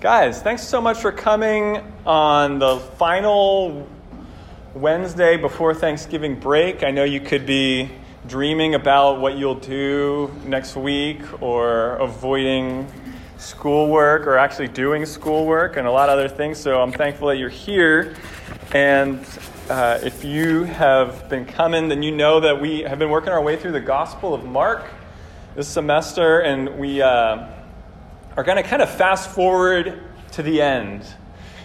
Guys, thanks so much for coming on the final Wednesday before Thanksgiving break. I know you could be dreaming about what you'll do next week or avoiding schoolwork or actually doing schoolwork and a lot of other things. So I'm thankful that you're here. And uh, if you have been coming, then you know that we have been working our way through the Gospel of Mark this semester, and we. Uh, are going to kind of fast forward to the end.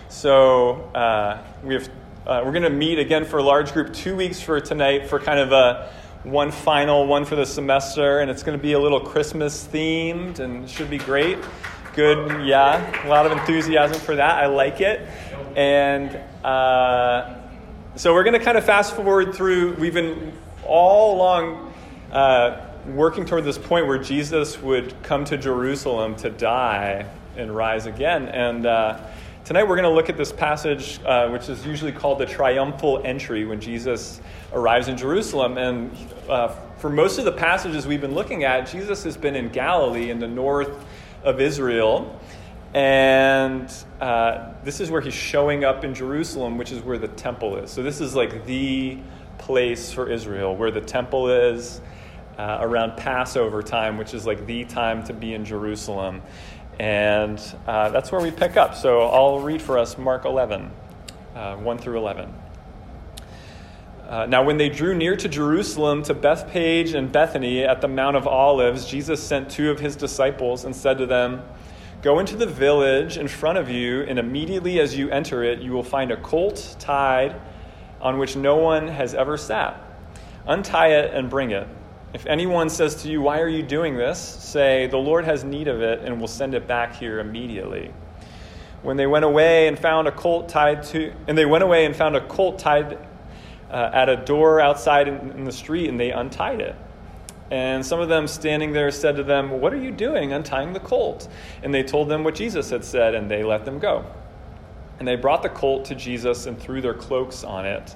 So uh, we have, uh, we're going to meet again for a large group two weeks for tonight for kind of a one final one for the semester, and it's going to be a little Christmas themed and should be great. Good, yeah, a lot of enthusiasm for that. I like it. And uh, so we're going to kind of fast forward through, we've been all along uh, working toward this point where Jesus would come to Jerusalem to die and rise again. And uh, tonight we're going to look at this passage, uh, which is usually called the triumphal entry, when Jesus arrives in Jerusalem. And uh, for most of the passages we've been looking at, Jesus has been in Galilee, in the north of Israel. And uh, this is where he's showing up in Jerusalem, which is where the temple is. So this is like the place for Israel, where the temple is uh, around Passover time, which is like the time to be in Jerusalem. And uh, that's where we pick up. So I'll read for us Mark 11, uh, 1 through 11. Uh, now, when they drew near to Jerusalem, to Bethphage and Bethany at the Mount of Olives, Jesus sent two of his disciples and said to them, Go into the village in front of you, and immediately as you enter it, you will find a colt tied on which no one has ever sat. Untie it and bring it. If anyone says to you, Why are you doing this? say, The Lord has need of it and will send it back here immediately. When they went away and found a colt tied to, and they went away and found a colt tied uh, at a door outside in, in the street, and they untied it. And some of them standing there said to them, What are you doing untying the colt? And they told them what Jesus had said, and they let them go. And they brought the colt to Jesus and threw their cloaks on it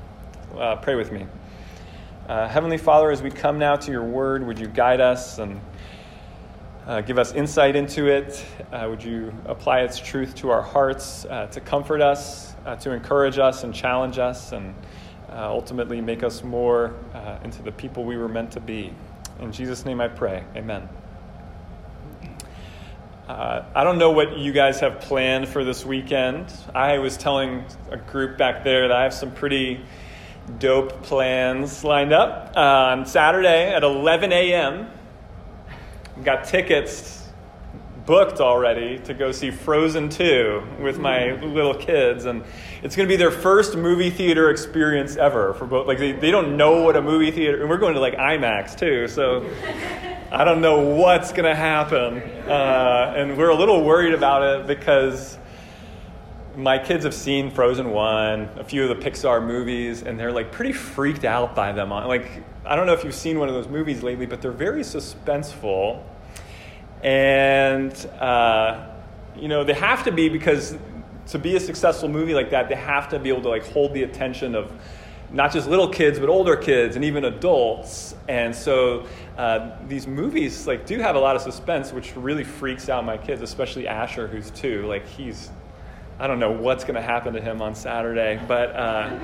Uh, pray with me. Uh, Heavenly Father, as we come now to your word, would you guide us and uh, give us insight into it? Uh, would you apply its truth to our hearts uh, to comfort us, uh, to encourage us, and challenge us, and ultimately make us more into the people we were meant to be? In Jesus' name I pray. Amen. Uh, I don't know what you guys have planned for this weekend. I was telling a group back there that I have some pretty dope plans lined up. On Saturday at 11 a.m., got tickets booked already to go see Frozen 2 with my little kids. And it's going to be their first movie theater experience ever for both. Like, they, they don't know what a movie theater, and we're going to like IMAX too. So I don't know what's going to happen. Uh, and we're a little worried about it because my kids have seen Frozen 1, a few of the Pixar movies, and they're like pretty freaked out by them. Like, I don't know if you've seen one of those movies lately, but they're very suspenseful. And, uh, you know, they have to be because to be a successful movie like that, they have to be able to like hold the attention of not just little kids, but older kids and even adults. And so uh, these movies like do have a lot of suspense, which really freaks out my kids, especially Asher, who's two. Like he's I don't know what's going to happen to him on Saturday, but uh,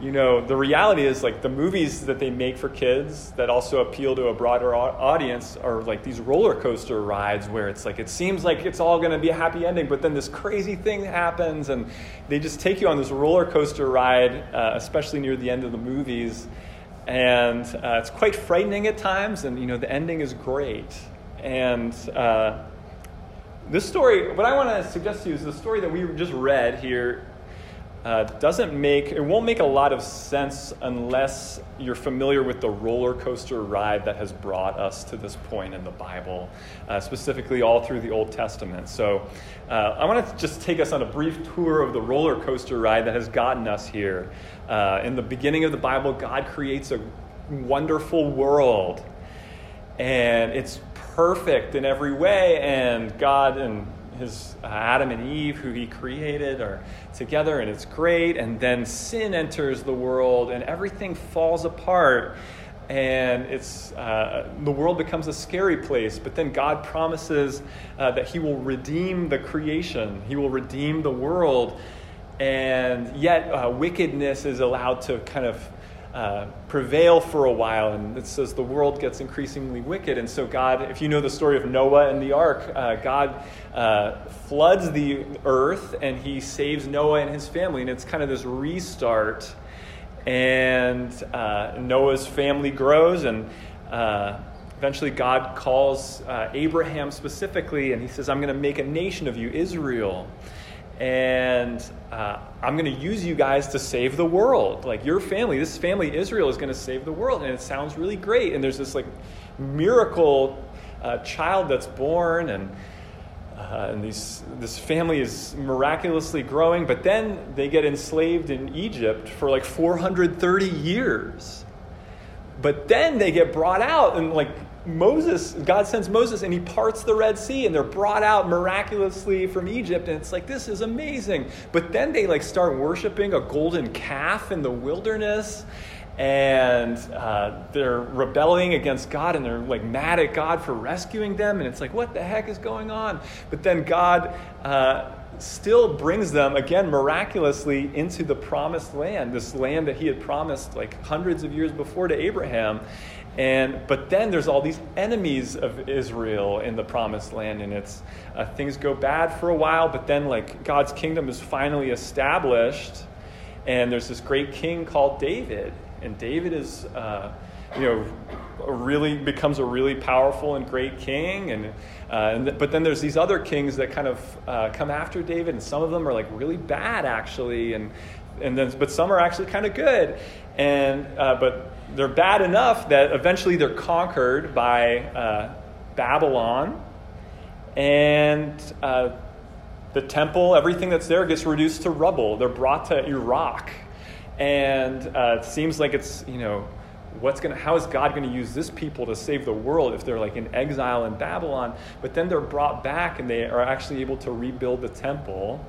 you know, the reality is like the movies that they make for kids that also appeal to a broader audience are like these roller coaster rides where it's like it seems like it's all going to be a happy ending, but then this crazy thing happens and they just take you on this roller coaster ride, uh, especially near the end of the movies. And uh, it's quite frightening at times, and you know, the ending is great. And uh, this story, what I want to suggest to you is the story that we just read here uh, doesn't make it won't make a lot of sense unless you're familiar with the roller coaster ride that has brought us to this point in the Bible, uh, specifically all through the Old Testament. So, uh, I want to just take us on a brief tour of the roller coaster ride that has gotten us here. Uh, in the beginning of the Bible, God creates a wonderful world, and it's perfect in every way, and God and his uh, Adam and Eve, who he created, are together, and it's great. And then sin enters the world, and everything falls apart, and it's uh, the world becomes a scary place. But then God promises uh, that He will redeem the creation, He will redeem the world, and yet uh, wickedness is allowed to kind of uh, prevail for a while, and it says the world gets increasingly wicked. And so, God, if you know the story of Noah and the ark, uh, God uh, floods the earth and he saves Noah and his family. And it's kind of this restart. And uh, Noah's family grows, and uh, eventually God calls Abraham specifically, and he says, I'm going to make a nation of you, Israel and uh, I'm going to use you guys to save the world. Like your family, this family, Israel, is going to save the world. And it sounds really great. And there's this like miracle uh, child that's born, and, uh, and these, this family is miraculously growing. But then they get enslaved in Egypt for like 430 years. But then they get brought out, and like Moses, God sends Moses and he parts the Red Sea and they're brought out miraculously from Egypt. And it's like, this is amazing. But then they like start worshiping a golden calf in the wilderness and uh, they're rebelling against God and they're like mad at God for rescuing them. And it's like, what the heck is going on? But then God uh, still brings them again miraculously into the promised land, this land that he had promised like hundreds of years before to Abraham. And, but then there's all these enemies of Israel in the promised land, and it's uh, things go bad for a while, but then like God's kingdom is finally established, and there's this great king called David, and David is, uh, you know, really becomes a really powerful and great king, and, uh, and th- but then there's these other kings that kind of uh, come after David, and some of them are like really bad actually, and and then but some are actually kind of good, and uh, but they're bad enough that eventually they're conquered by uh, Babylon, and uh, the temple, everything that's there, gets reduced to rubble. They're brought to Iraq, and uh, it seems like it's you know what's going to how is god going to use this people to save the world if they're like in exile in babylon? But then they're brought back and they are actually able to rebuild the temple.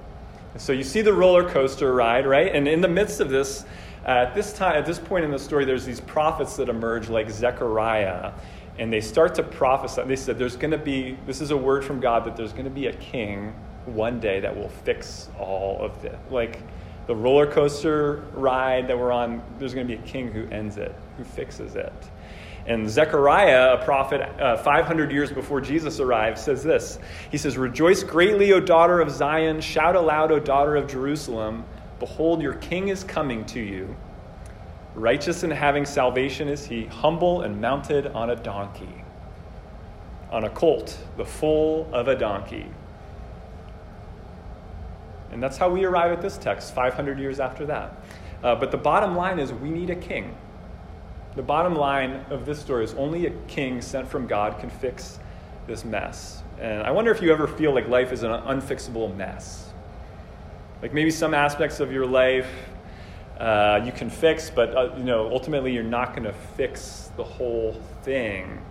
And so you see the roller coaster ride right? And in the midst of this at this time, at this point in the story, there's these prophets that emerge, like Zechariah, and they start to prophesy. They said, "There's going to be this is a word from God that there's going to be a king one day that will fix all of this." Like the roller coaster ride that we're on, there's going to be a king who ends it, who fixes it. And Zechariah, a prophet uh, 500 years before Jesus arrived, says this. He says, Rejoice greatly, O daughter of Zion. Shout aloud, O daughter of Jerusalem. Behold, your king is coming to you. Righteous and having salvation is he, humble and mounted on a donkey, on a colt, the foal of a donkey. And that's how we arrive at this text 500 years after that. Uh, but the bottom line is we need a king. The bottom line of this story is only a king sent from God can fix this mess. And I wonder if you ever feel like life is an unfixable mess. Like maybe some aspects of your life uh, you can fix, but uh, you know ultimately you're not going to fix the whole thing.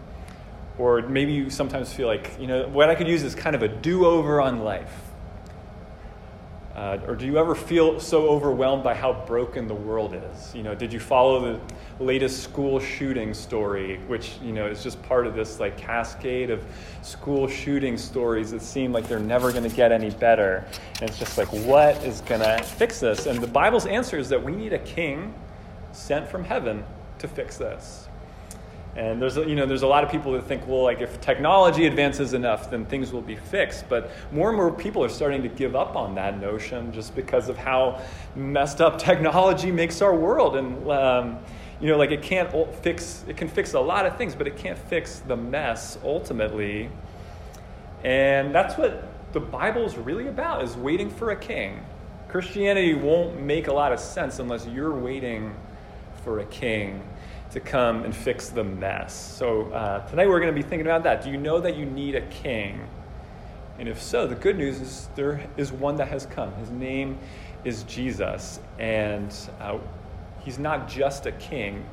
Or maybe you sometimes feel like you know what I could use is kind of a do-over on life. Uh, or do you ever feel so overwhelmed by how broken the world is? You know, did you follow the latest school shooting story, which you know is just part of this like cascade of school shooting stories that seem like they're never going to get any better? And it's just like, what is going to fix this? And the Bible's answer is that we need a king sent from heaven to fix this. And there's you know there's a lot of people that think well like if technology advances enough then things will be fixed. But more and more people are starting to give up on that notion just because of how messed up technology makes our world. And um, you know like it can't fix it can fix a lot of things but it can't fix the mess ultimately. And that's what the Bible is really about is waiting for a king. Christianity won't make a lot of sense unless you're waiting for a king to come and fix the mess. So uh, tonight we're going to be thinking about that. Do you know that you need a king? And if so, the good news is there is one that has come. His name is Jesus. And uh, he's not just a king,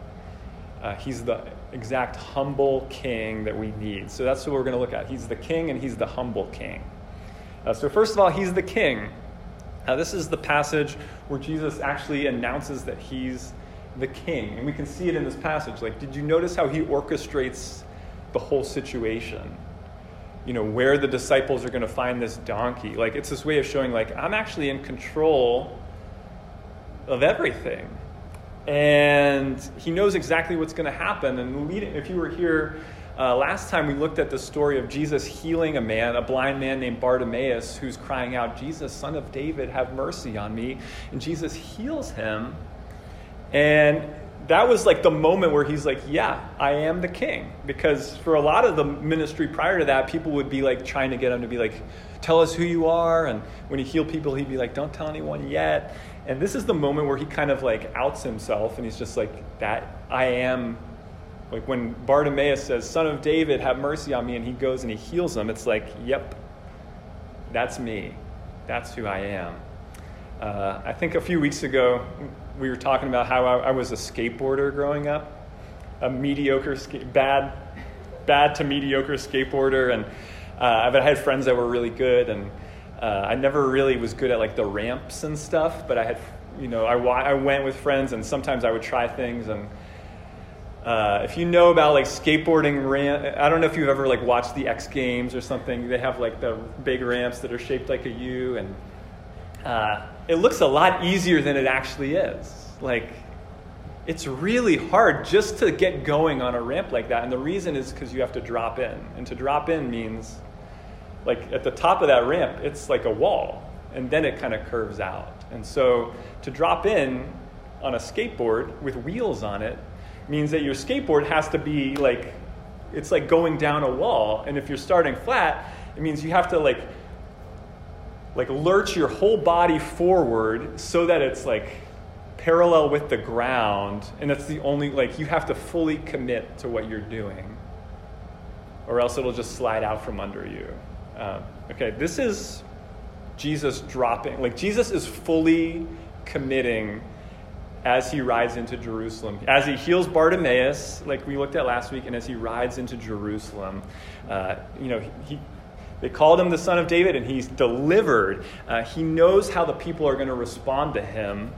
uh, he's the exact humble king that we need. So that's what we're going to look at. He's the king and he's the humble king. Uh, so, first of all, he's the king. Now, this is the passage where Jesus actually announces that he's the king. And we can see it in this passage. Like, did you notice how he orchestrates the whole situation? You know, where the disciples are going to find this donkey. Like, it's this way of showing, like, I'm actually in control of everything. And he knows exactly what's going to happen. And if you were here uh, last time we looked at the story of Jesus healing a man, a blind man named Bartimaeus, who's crying out, Jesus, son of David, have mercy on me. And Jesus heals him. And that was like the moment where he's like, Yeah, I am the king. Because for a lot of the ministry prior to that, people would be like trying to get him to be like, Tell us who you are. And when he healed people, he'd be like, Don't tell anyone yet. And this is the moment where he kind of like outs himself and he's just like, That I am like when Bartimaeus says, Son of David, have mercy on me, and he goes and he heals him, it's like, yep, that's me. That's who I am. Uh, I think a few weeks ago, we were talking about how I, I was a skateboarder growing up, a mediocre, bad, bad to mediocre skateboarder. And uh, I had friends that were really good, and uh, I never really was good at like the ramps and stuff, but I had, you know, I, I went with friends, and sometimes I would try things, and uh, if you know about like skateboarding ramp, I don't know if you've ever like watched the X Games or something. They have like the big ramps that are shaped like a U, and uh, it looks a lot easier than it actually is. Like, it's really hard just to get going on a ramp like that, and the reason is because you have to drop in, and to drop in means like at the top of that ramp, it's like a wall, and then it kind of curves out, and so to drop in on a skateboard with wheels on it means that your skateboard has to be like it's like going down a wall. And if you're starting flat it means you have to like like lurch your whole body forward so that it's like parallel with the ground and that's the only like you have to fully commit to what you're doing or else it'll just slide out from under you um, okay this is jesus dropping like jesus is fully committing as he rides into Jerusalem. As he heals Bartimaeus, like we looked at last week, and as he rides into Jerusalem, uh, you know, he, they called him the son of David, and he's delivered. Uh, he knows how the people are going to respond to him,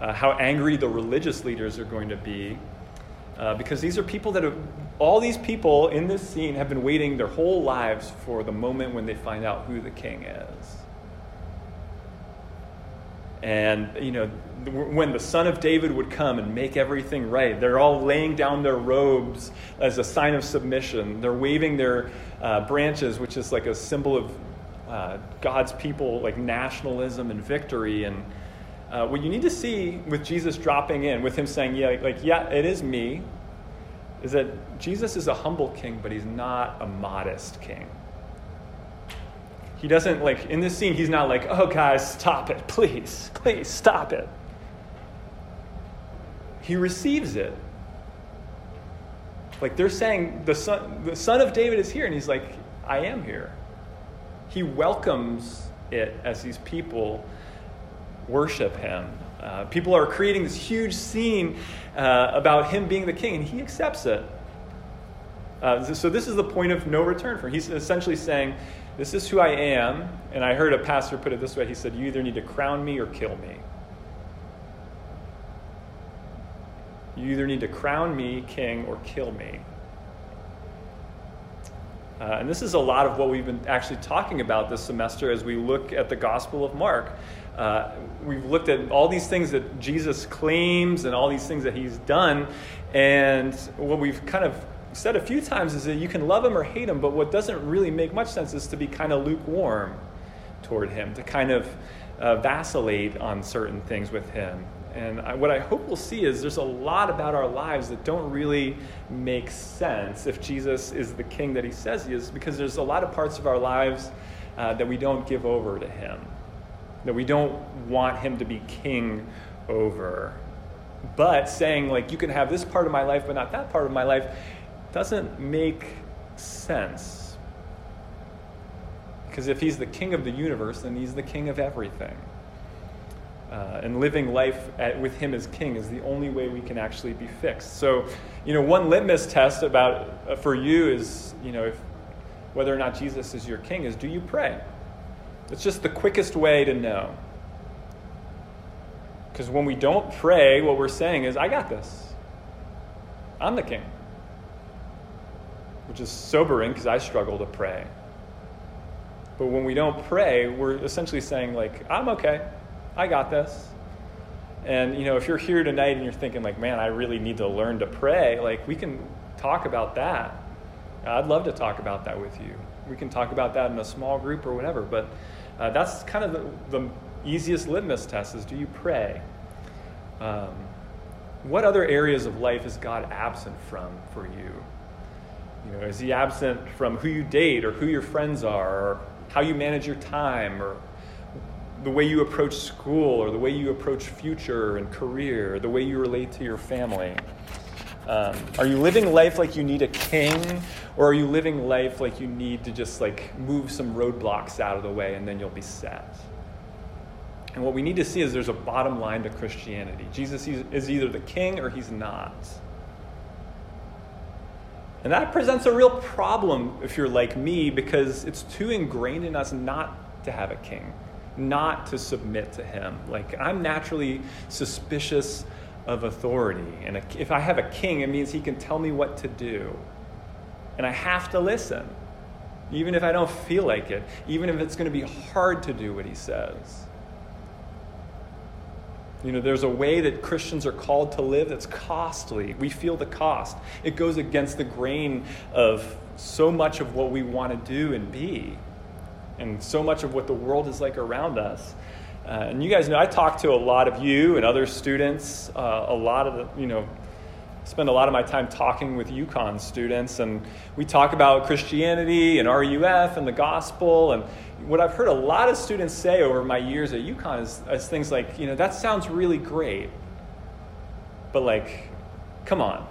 uh, how angry the religious leaders are going to be. Uh, because these are people that have, all these people in this scene have been waiting their whole lives for the moment when they find out who the king is. And, you know, when the son of David would come and make everything right, they're all laying down their robes as a sign of submission. They're waving their uh, branches, which is like a symbol of uh, God's people, like nationalism and victory. And uh, what you need to see with Jesus dropping in, with him saying, yeah, like, yeah, it is me, is that Jesus is a humble king, but he's not a modest king. He doesn't like, in this scene, he's not like, oh, guys, stop it, please, please, stop it. He receives it. Like they're saying, the son, the son of David is here, and he's like, I am here. He welcomes it as these people worship him. Uh, people are creating this huge scene uh, about him being the king, and he accepts it. Uh, so, this is the point of no return for him. He's essentially saying, this is who I am. And I heard a pastor put it this way he said, You either need to crown me or kill me. You either need to crown me king or kill me. Uh, and this is a lot of what we've been actually talking about this semester as we look at the Gospel of Mark. Uh, we've looked at all these things that Jesus claims and all these things that he's done. And what we've kind of said a few times is that you can love him or hate him, but what doesn't really make much sense is to be kind of lukewarm toward him, to kind of uh, vacillate on certain things with him. And I, what I hope we'll see is there's a lot about our lives that don't really make sense if Jesus is the king that he says he is, because there's a lot of parts of our lives uh, that we don't give over to him, that we don't want him to be king over. But saying, like, you can have this part of my life, but not that part of my life, doesn't make sense. Because if he's the king of the universe, then he's the king of everything. Uh, and living life at, with him as king is the only way we can actually be fixed. So, you know, one litmus test about uh, for you is, you know, if, whether or not Jesus is your king is do you pray? It's just the quickest way to know. Because when we don't pray, what we're saying is, I got this. I'm the king. Which is sobering because I struggle to pray. But when we don't pray, we're essentially saying, like, I'm okay. I got this. And, you know, if you're here tonight and you're thinking, like, man, I really need to learn to pray, like, we can talk about that. I'd love to talk about that with you. We can talk about that in a small group or whatever. But uh, that's kind of the, the, easiest litmus test is do you pray? Um, what other areas of life is God absent from for you? You know, is he absent from who you date or who your friends are or how you manage your time or the way you approach school or the way you approach future and career, the way you relate to your family? Um, are you living life like you need a king, or are you living life like you need to just like move some roadblocks out of the way and then you'll be set? And what we need to see is there's a bottom line to Christianity. Jesus is either the king or he's not. And that presents a real problem if you're like me because it's too ingrained in us not to have a king not to submit to him. Like, I'm naturally suspicious of authority. And if I have a king, it means he can tell me what to do. And I have to listen, even if I don't feel like it, even if it's going to be hard to do what he says. You know, there's a way that Christians are called to live that's costly. We feel the cost. It goes against the grain of so much of what we want to do and be and so much of what the world is like around us. Uh, and you guys know I talk to a lot of you and other students, uh, a lot of the, you know, spend a lot of my time talking with UConn students, and we talk about Christianity and RUF and the gospel. And what I've heard a lot of students say over my years at UConn is, is things like, you know, that sounds really great, but like, come on,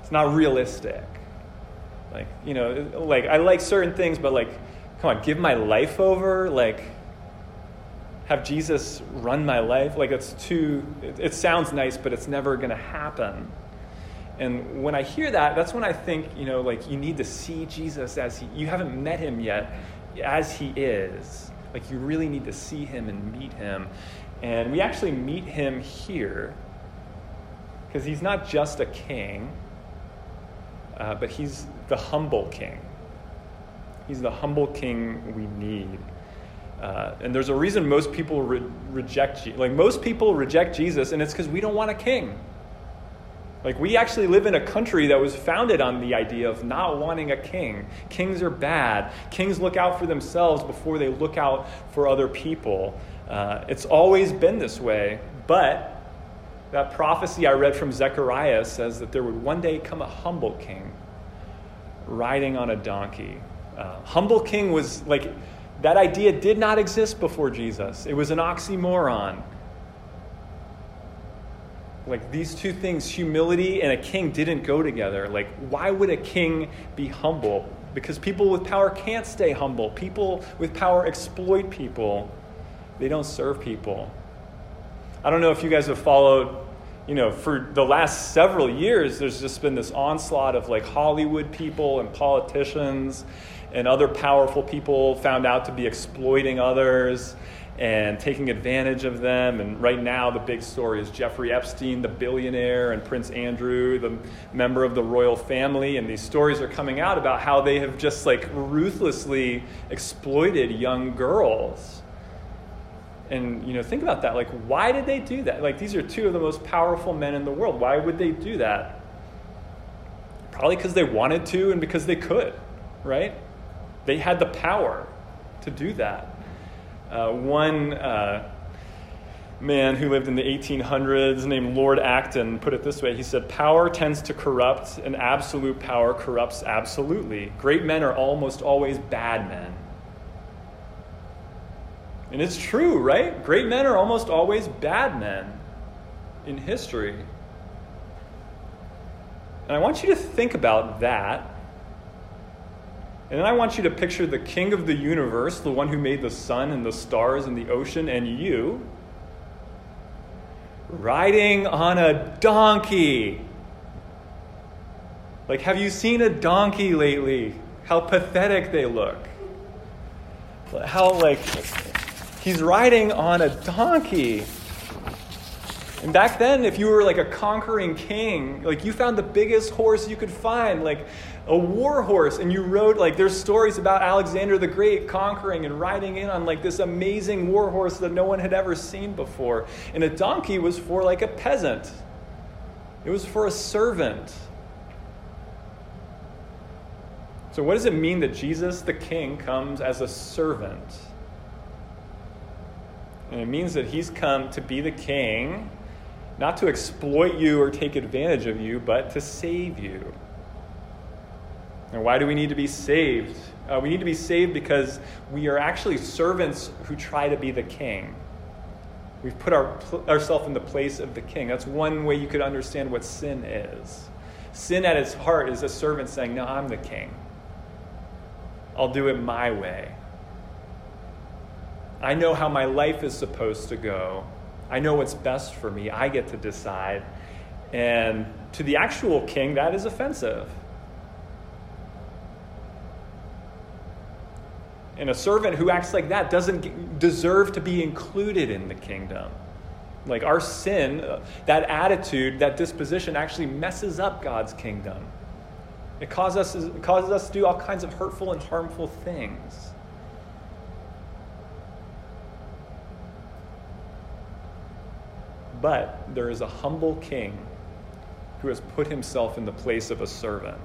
it's not realistic. Like, you know, like I like certain things, but like, come on, give my life over? Like, have Jesus run my life? Like, it's too, it, it sounds nice, but it's never going to happen. And when I hear that, that's when I think, you know, like, you need to see Jesus as he, you haven't met him yet, as he is. Like, you really need to see him and meet him. And we actually meet him here because he's not just a king, uh, but he's the humble king. He's the humble king we need. Uh, and there's a reason most people re- reject like most people reject Jesus, and it's because we don't want a king. Like we actually live in a country that was founded on the idea of not wanting a king. Kings are bad. Kings look out for themselves before they look out for other people. Uh, it's always been this way, but that prophecy I read from Zechariah says that there would one day come a humble king riding on a donkey uh, humble king was like, that idea did not exist before Jesus. It was an oxymoron. Like these two things, humility and a king, didn't go together. Like, why would a king be humble? Because people with power can't stay humble. People with power exploit people, they don't serve people. I don't know if you guys have followed you know, for the last several years, there's just been this onslaught of like Hollywood people and politicians and other powerful people found out to be exploiting others and taking advantage of them. And right now, the big story is Jeffrey Epstein, the billionaire, and Prince Andrew, the member of the royal family. And these stories are coming out about how they have just like ruthlessly exploited young girls. And you know, think about that. Like, why did they do that? Like, these are two of the most powerful men in the world. Why would they do that? Probably because they wanted to and because they could, right? They had the power to do that. Uh, one uh, man who lived in the 1800s named Lord Acton put it this way He said, Power tends to corrupt, and absolute power corrupts absolutely. Great men are almost always bad men. And it's true, right? Great men are almost always bad men in history. And I want you to think about that and then I want you to picture the king of the universe, the one who made the sun and the stars and the ocean, and you riding on a donkey. Like, have you seen a donkey lately? How pathetic they look. How, like, he's riding on a donkey. And back then, if you were like a conquering king, like you found the biggest horse you could find, like a war horse, and you rode, like, there's stories about Alexander the Great conquering and riding in on like this amazing war horse that no one had ever seen before. And a donkey was for like a peasant, it was for a servant. So, what does it mean that Jesus the King comes as a servant? And it means that he's come to be the king not to exploit you or take advantage of you, but to save you. And why do we need to be saved? Uh, we need to be saved because we are actually servants who try to be the king. We've put our, ourselves in the place of the king. That's one way you could understand what sin is. Sin at its heart is a servant saying, No, I'm the king. I'll do it my way. I know how my life is supposed to go. I know what's best for me. I get to decide. And to the actual king, that is offensive. And a servant who acts like that doesn't deserve to be included in the kingdom. Like our sin, uh, that attitude, that disposition actually messes up God's kingdom. It causes us, it causes us to do all kinds of hurtful and harmful things. But there is a humble king who has put himself in the place of a servant.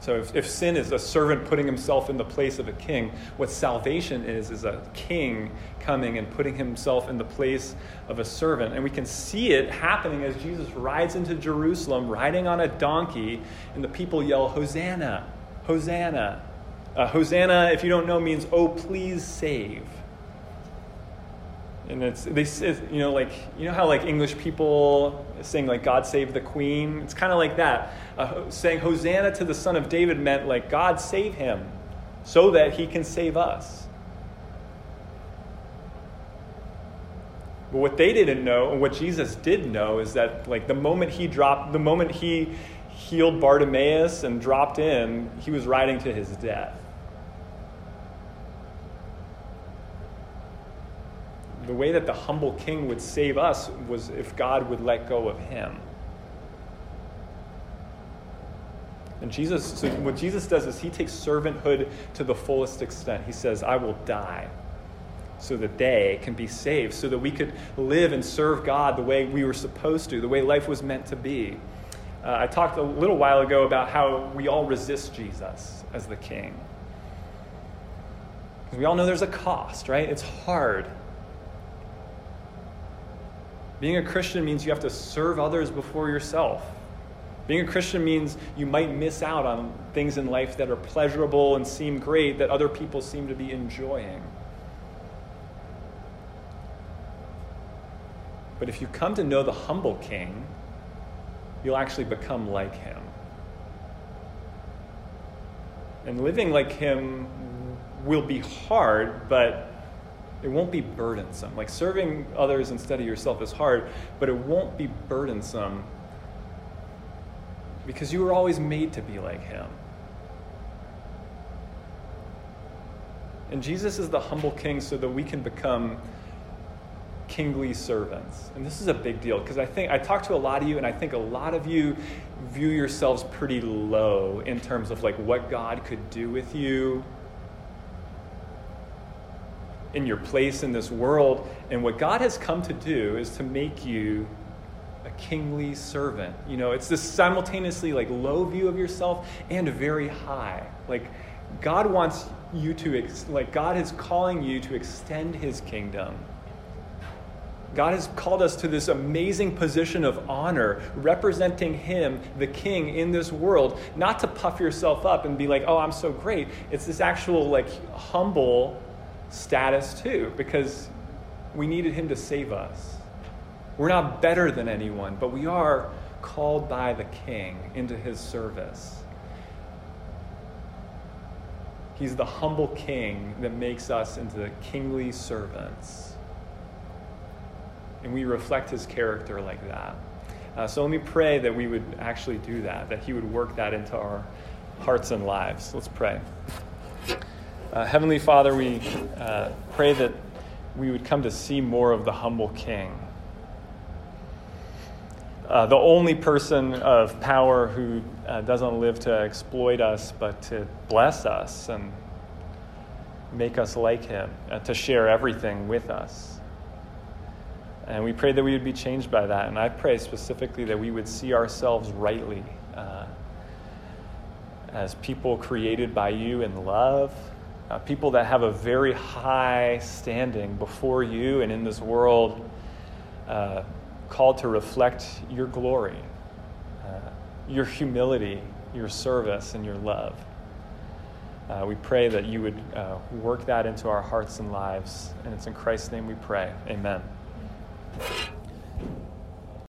So if, if, sin is a servant putting himself in the place of a king, what salvation is, is a king coming and putting himself in the place of a servant. And we can see it happening as Jesus rides into Jerusalem, riding on a donkey, and the people yell, Hosanna! Hosanna! Uh, Hosanna, if you don't know, means, oh, please save and it's they you know like you know how like English people saying like God save the Queen. It's kind of like that. Uh, saying Hosanna to the Son of David meant like God save him, so that he can save us. But what they didn't know, and what Jesus did know, is that like the moment he dropped, the moment he healed Bartimaeus and dropped in, he was riding to his death. The way that the humble king would save us was if God would let go of him. And Jesus, so what Jesus does is he takes servanthood to the fullest extent. He says, I will die so that they can be saved, so that we could live and serve God the way we were supposed to, the way life was meant to be. Uh, I talked a little while ago about how we all resist Jesus as the king. Because we all know there's a cost, right? It's hard. Being a Christian means you have to serve others before yourself. Being a Christian means you might miss out on things in life that are pleasurable and seem great that other people seem to be enjoying. But if you come to know the humble king, you'll actually become like him. And living like him will be hard, but it won't be burdensome. Like serving others instead of yourself is hard, but it won't be burdensome because you were always made to be like him. And Jesus is the humble king so that we can become kingly servants. And this is a big deal because I think I talk to a lot of you, and I think a lot of you view yourselves pretty low in terms of like what God could do with you in your place in this world. And what God has come to do is to make you a kingly servant. You know, it's this simultaneously like low view of yourself and very high. Like God wants you to like God is calling you to extend his kingdom God has called us to this amazing position of honor, representing Him, the King, in this world, not to puff yourself up and be like, oh, I'm so great. It's this actual, like, humble status, too, because we needed Him to save us. We're not better than anyone, but we are called by the King into His service. He's the humble King that makes us into kingly servants and we reflect his character like that. Uh, so let me pray that we would actually do that, that he would work that into our hearts and lives. Let's pray. Uh, Heavenly Father, we uh, pray that we would come to see more of the humble King. Uh, the only person of power who uh, doesn't live to exploit us, but to bless us and make us like him, uh, to share everything with us. And we pray that we would be changed by that. And I pray specifically that we would see ourselves rightly uh, as people created by you in love, uh, people that have a very high standing before you and in this world, uh, called to reflect your glory, uh, your humility, your service, and your love. Uh, we pray that you would uh, work that into our hearts and lives. And it's in Christ's name we pray. Amen.